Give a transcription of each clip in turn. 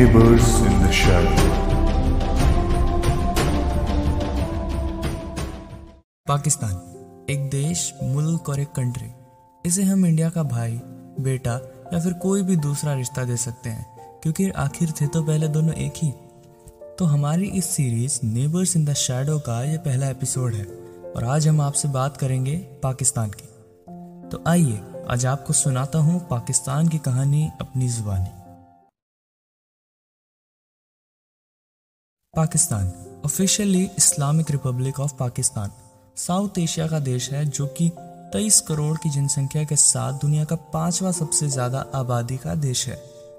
Neighbors in the Shadow. Pakistan, एक देश, मुल्क और एक कंट्री इसे हम इंडिया का भाई, बेटा या फिर कोई भी दूसरा रिश्ता दे सकते हैं, क्योंकि आखिर थे तो पहले दोनों एक ही। तो हमारी इस series neighbours in the shadow का ये पहला एपिसोड है, और आज हम आपसे बात करेंगे पाकिस्तान की। तो आइए, आज आपको सुनाता हूँ पाकिस्तान की कहानी अपनी जुबानी। Pakistan officially Islamic Republic of Pakistan South Asia का देश है जो कि 23 करोड़ की जनसंख्या के साथ दुनिया का पांचवा सबसे ज़्यादा आबादी का देश है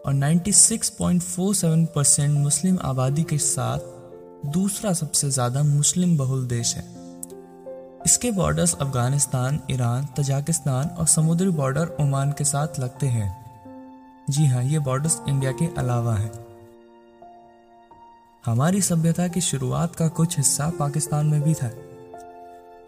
और 96.47 परसेंट मुस्लिम आबादी के साथ दूसरा सबसे ज़्यादा मुस्लिम बहुल देश है। इसके बॉर्डर्स अफ़गानिस्तान, ईरान, तजाकिस्तान और समुद्री बॉर्डर ओमान के साथ लगते हैं। जी हाँ ये बॉर्डर्स इंडिया के अलावा हैं। हमारी सभ्यता की शुरुआत का कुछ हिस्सा पाकिस्तान में भी था।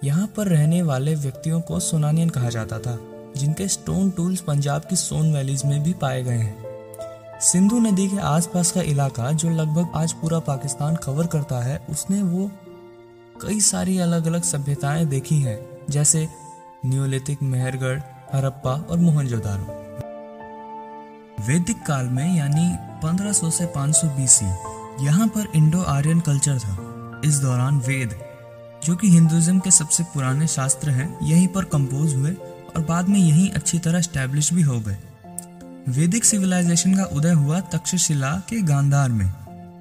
यहाँ पर रहने वाले व्यक्तियों को सोनानियन कहा जाता था, जिनके स्टोन टूल्स पंजाब की सोन वैलीज में भी पाए गए हैं। सिंधु नदी के आसपास का इलाका जो लगभग आज पूरा पाकिस्तान कवर करता है, उसने वो कई सारी अलग अलग सभ्यताएँ देखी हैं, जैसे न्यूलिथिक मेहरगढ़ हरप्पा और मोहनजोदारो वैदिक काल में यानी 1500 से 500 बीसी यहाँ पर इंडो आर्यन कल्चर था, इस दौरान वेद, जो कि हिंदुज्म के सबसे पुराने शास्त्र हैं, यहीं पर कंपोज हुए और बाद में यहीं अच्छी तरह स्टैब्लिश भी हो गए। वैदिक सिविलाइजेशन का उदय हुआ तक्षशिला के गांधार में।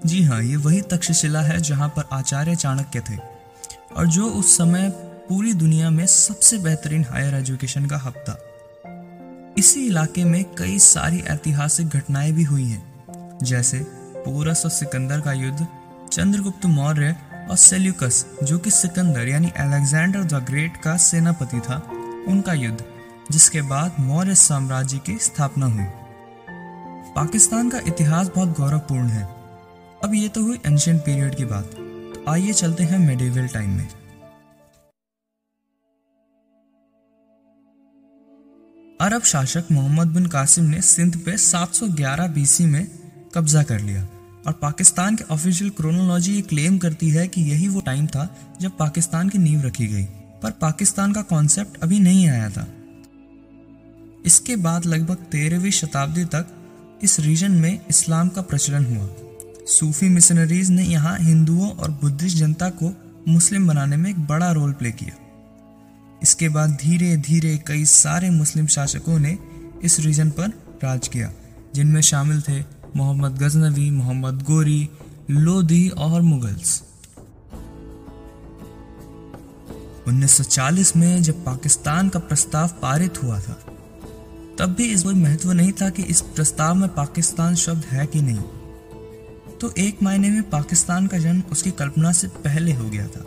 जी हाँ ये वही तक्षशिला है जहाँ पर आचार्य चाणक्य थे। और जो उस समय पूरी दुनिया में सबसे बेहतरीन हायर एजुकेशन का हब था। इसी इलाके में कई सारी ऐतिहासिक घटनाएँ भी हुई हैं, जैसे पूरस और सिकंदर का युद्ध, चंद्रगुप्त मौर्य और सेल्यूकस, जो कि सिकंदर यानी अलेक्जेंडर द ग्रेट का सेनापति था, उनका युद्ध, जिसके बाद मौर्य साम्राज्य की स्थापना हुई। पाकिस्तान का इतिहास बहुत गौरवपूर्ण है। अब ये तो हुई एंशियंट पीरियड की बात तो आइए चलते हैं मेडिवल टाइम में। अरब शासक मोहम्मद बिन कासिम ने सिंध पे 711 बीसी में कब्जा कर लिया। और पाकिस्तान के ऑफिशियल क्रोनोलॉजी ये क्लेम करती है कि यही वो टाइम था जब पाकिस्तान की नींव रखी गई। पर पाकिस्तान का कॉन्सेप्ट अभी नहीं आया था। इसके बाद लगभग तेरहवीं शताब्दी तक इस रीजन में इस्लाम का प्रचलन हुआ। सूफी मिशनरीज ने यहाँ हिंदुओं और बुद्धिस्ट जनता को मुस्लिम बनाने में एक बड़ा रोल प्ले किया। इसके बाद धीरे धीरे कई सारे मुस्लिम शासकों ने इस रीजन पर राज किया, जिनमें शामिल थे मोहम्मद गजनवी, मोहम्मद गोरी, लोधी और मुगल्स। 1940 में जब पाकिस्तान का प्रस्ताव पारित हुआ था, तब भी इस कोई महत्व नहीं था कि इस प्रस्ताव में पाकिस्तान शब्द है कि नहीं। तो एक मायने में पाकिस्तान का जन्म उसकी कल्पना से पहले हो गया था।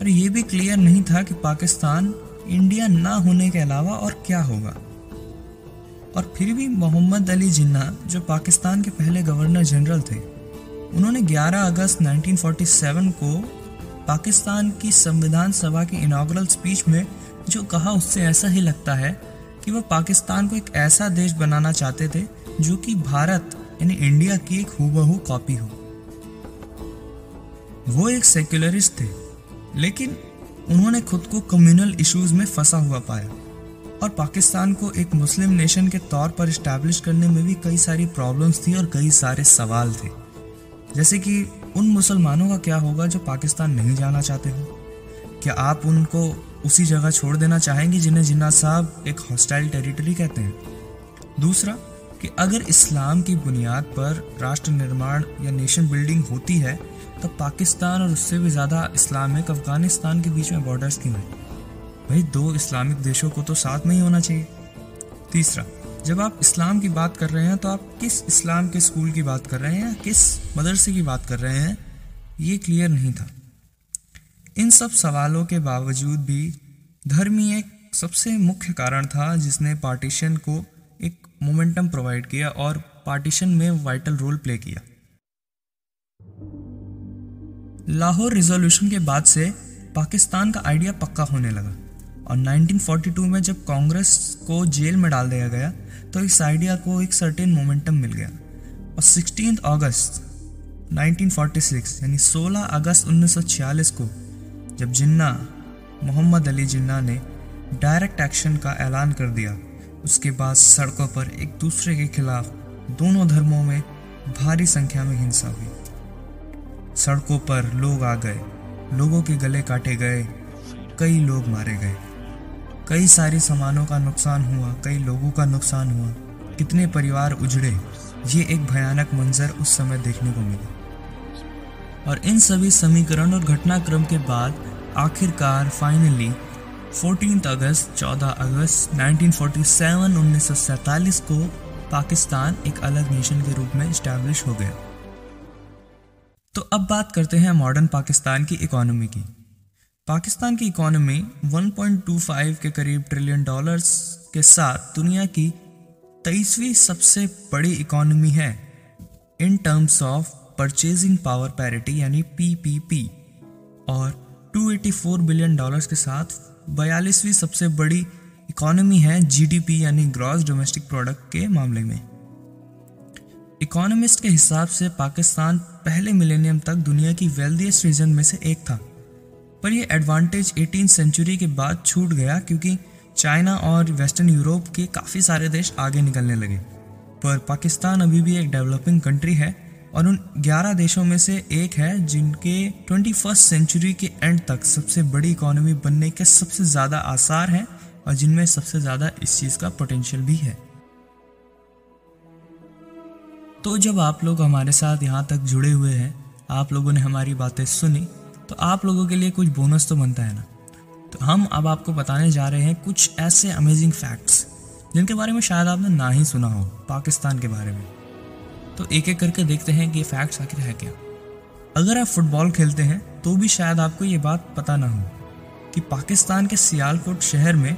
पर यह भी क्लियर नहीं था कि पाकिस्तान इंडिया ना होने के अलावा और क्या होगा। और फिर भी मोहम्मद अली जिन्ना, जो पाकिस्तान के पहले गवर्नर जनरल थे, उन्होंने 11 अगस्त 1947 को पाकिस्तान की संविधान सभा की इनाग्रल स्पीच में जो कहा, उससे ऐसा ही लगता है कि वह पाकिस्तान को एक ऐसा देश बनाना चाहते थे, जो कि भारत, यानी इंडिया की एक हूबहू कॉपी हो। वो एक सेक्युलरिस्ट थे, लेकिन उन्होंने खुद को कम्युनल इश्यूज़ में फंसा हुआ पाया। और पाकिस्तान को एक मुस्लिम नेशन के तौर पर इस्टेब्लिश करने में भी कई सारी प्रॉब्लम्स थी और कई सारे सवाल थे। जैसे कि उन मुसलमानों का क्या होगा जो पाकिस्तान नहीं जाना चाहते हो? क्या आप उनको उसी जगह छोड़ देना चाहेंगे जिन्हें जिन्ना साहब एक हॉस्टाइल टेरिटरी कहते हैं? दूसरा, कि अगर इस्लाम की बुनियाद पर राष्ट्र निर्माण या नेशन बिल्डिंग होती है तो पाकिस्तान और उससे भी ज़्यादा इस्लामिक अफ़गानिस्तान के बीच में बॉर्डर्स क्यों हैं? भाई, दो इस्लामिक देशों को तो साथ में ही होना चाहिए। तीसरा, जब आप इस्लाम की बात कर रहे हैं तो आप किस इस्लाम के स्कूल की बात कर रहे हैं किस मदरसे की बात कर रहे हैं, ये क्लियर नहीं था। इन सब सवालों के बावजूद भी धर्म ही एक सबसे मुख्य कारण था जिसने पार्टीशन को एक मोमेंटम प्रोवाइड किया और पार्टीशन में वाइटल रोल प्ले किया। लाहौर रिजोल्यूशन के बाद से पाकिस्तान का आइडिया पक्का होने लगा। और 1942 में जब कांग्रेस को जेल में डाल दिया गया तो इस आइडिया को एक सर्टेन मोमेंटम मिल गया। और सिक्सटीन अगस्त 1946 यानी 16 अगस्त 1946 को, जब जिन्ना, मोहम्मद अली जिन्ना ने डायरेक्ट एक्शन का ऐलान कर दिया, उसके बाद सड़कों पर एक दूसरे के खिलाफ दोनों धर्मों में भारी संख्या में हिंसा हुई। सड़कों पर लोग आ गए, लोगों के गले काटे गए, कई लोग मारे गए। कई सारी सामानों का नुकसान हुआ, कई लोगों का नुकसान हुआ। कितने परिवार उजड़े, ये एक भयानक मंजर उस समय देखने को मिला। और इन सभी समीकरण और घटनाक्रम के बाद आखिरकार फाइनली 14 अगस्त 14 अगस्त 1947 1947 को पाकिस्तान एक अलग नेशन के रूप में इस्टेब्लिश हो गया। तो अब बात करते हैं मॉडर्न पाकिस्तान की इकोनॉमी की। पाकिस्तान की इकोनॉमी 1.25 के करीब ट्रिलियन डॉलर्स के साथ दुनिया की तेईसवीं सबसे बड़ी इकोनॉमी है in terms of purchasing power parity यानी पीपीपी और 284 बिलियन डॉलर्स के साथ बयालीसवीं सबसे बड़ी इकोनॉमी है जीडीपी यानी ग्रॉस डोमेस्टिक प्रोडक्ट के मामले में। इकोनॉमिस्ट के हिसाब से पाकिस्तान पहले मिलेनियम तक दुनिया की वेल्दियस्ट रीजन में से एक था। पर यह एडवांटेज एटीन सेंचुरी के बाद छूट गया क्योंकि चाइना और वेस्टर्न यूरोप के काफ़ी सारे देश आगे निकलने लगे। पर पाकिस्तान अभी भी एक डेवलपिंग कंट्री है और उन 11 देशों में से एक है जिनके ट्वेंटी फ़र्स्ट सेंचुरी के एंड तक सबसे बड़ी इकोनॉमी बनने के सबसे ज़्यादा आसार हैं और जिनमें सबसे ज़्यादा इस चीज़ का पोटेंशियल भी है। तो जब आप लोग हमारे साथ यहाँ तक जुड़े हुए हैं, आप लोगों ने हमारी बातें सुनी तो आप लोगों के लिए कुछ बोनस तो बनता है ना। तो हम अब आपको बताने जा रहे हैं कुछ ऐसे अमेजिंग फैक्ट्स जिनके बारे में शायद आपने ना ही सुना हो, पाकिस्तान के बारे में। तो एक एक करके देखते हैं कि ये फैक्ट्स आखिर है क्या। अगर आप फुटबॉल खेलते हैं तो भी शायद आपको ये बात पता ना हो कि पाकिस्तान के सियालकोट शहर में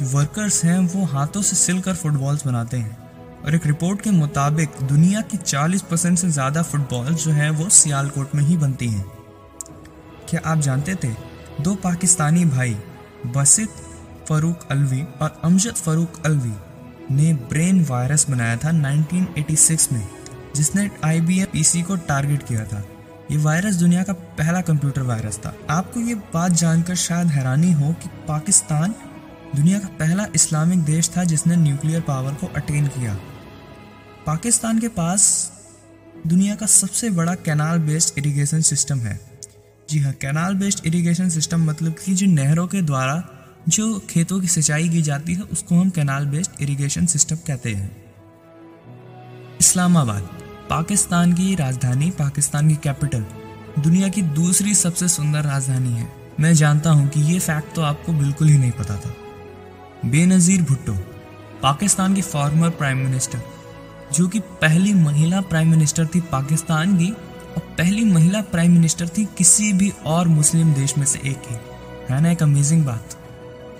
जो वर्कर्स हैं, वो हाथों से सिलकर फुटबॉल्स बनाते हैं। और एक रिपोर्ट के मुताबिक दुनिया की 40 परसेंट से ज़्यादा फुटबॉल जो है, वो सियालकोट में ही बनती हैं। क्या आप जानते थे? दो पाकिस्तानी भाई, बसित फ़रूक अलवी और अमजद फ़रूक अलवी, ने ब्रेन वायरस बनाया था 1986 में, जिसने आई बी पीसी को टारगेट किया था। ये वायरस दुनिया का पहला कंप्यूटर वायरस था। आपको ये बात जानकर शायद हैरानी हो कि पाकिस्तान दुनिया का पहला इस्लामिक देश था जिसने न्यूक्लियर पावर को अटेन किया। पाकिस्तान के पास दुनिया का सबसे बड़ा कैनाल बेस्ड इरिगेशन सिस्टम है। जी हाँ कैनाल बेस्ड इरिगेशन सिस्टम मतलब कि जो नहरों के द्वारा जो खेतों की सिंचाई की जाती है, उसको हम कैनाल बेस्ड इरिगेशन सिस्टम कहते हैं। इस्लामाबाद, पाकिस्तान की राजधानी, पाकिस्तान की कैपिटल दुनिया की दूसरी सबसे सुंदर राजधानी है। मैं जानता हूँ कि ये फैक्ट तो आपको बिल्कुल ही नहीं पता था। बेनज़ीर भुट्टो, पाकिस्तान की फॉर्मर प्राइम मिनिस्टर जो कि पहली महिला प्राइम मिनिस्टर थी पाकिस्तान की पहली महिला प्राइम मिनिस्टर थी किसी भी और मुस्लिम देश में से एक ही। है ना एक अमेजिंग बात।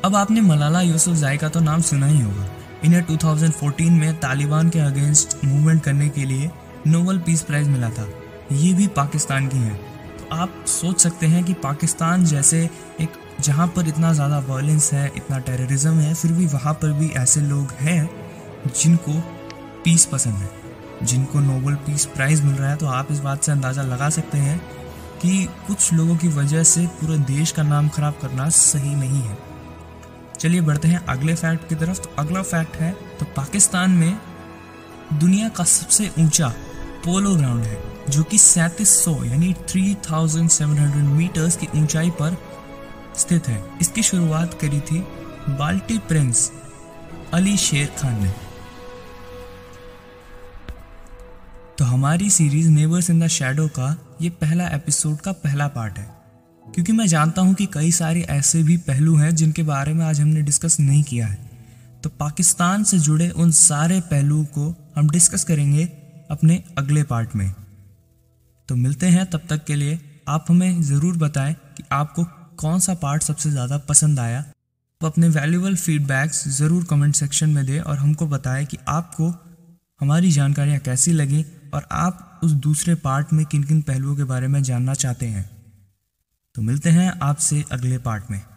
अब आपने मलाला यूसुफ जाय का तो नाम सुना ही होगा। इन्हें 2014 में तालिबान के अगेंस्ट मूवमेंट करने के लिए नोबल पीस प्राइज मिला था। ये भी पाकिस्तान की हैं। तो आप सोच सकते हैं कि पाकिस्तान जैसे एक, जहाँ पर इतना ज़्यादा वायलेंस है, इतना टेररिज्म है, फिर भी वहाँ पर भी ऐसे लोग हैं जिनको पीस पसंद है। जिनको नोबल पीस प्राइज़ मिल रहा है तो आप इस बात से अंदाज़ा लगा सकते हैं कि कुछ लोगों की वजह से पूरे देश का नाम खराब करना सही नहीं है। चलिए बढ़ते हैं अगले फैक्ट की तरफ़। तो अगला फैक्ट है तो पाकिस्तान में दुनिया का सबसे ऊँचा पोलो ग्राउंड है, जो कि सैंतीस सौ, यानी 3700 मीटर्स की ऊंचाई पर स्थित है। इसकी शुरुआत करी थी बाल्टी प्रिंस अली शेर खान ने। तो हमारी series neighbours in the shadow का ये पहला एपिसोड का पहला पार्ट है। क्योंकि मैं जानता हूँ कि कई सारे ऐसे भी पहलू हैं जिनके बारे में आज हमने डिस्कस नहीं किया है। तो पाकिस्तान से जुड़े उन सारे पहलुओं को हम डिस्कस करेंगे अपने अगले पार्ट में। तो मिलते हैं तब तक के लिए आप हमें ज़रूर बताएँ कि आपको कौन सा पार्ट सबसे ज़्यादा पसंद आया। तो अपने वैल्यूबल फीडबैक्स ज़रूर कमेंट सेक्शन में दें और हमको बताएँ कि आपको हमारी जानकारियाँ कैसी लगी और आप उस दूसरे पार्ट में किन किन पहलुओं के बारे में जानना चाहते हैं? तो मिलते हैं आपसे अगले पार्ट में।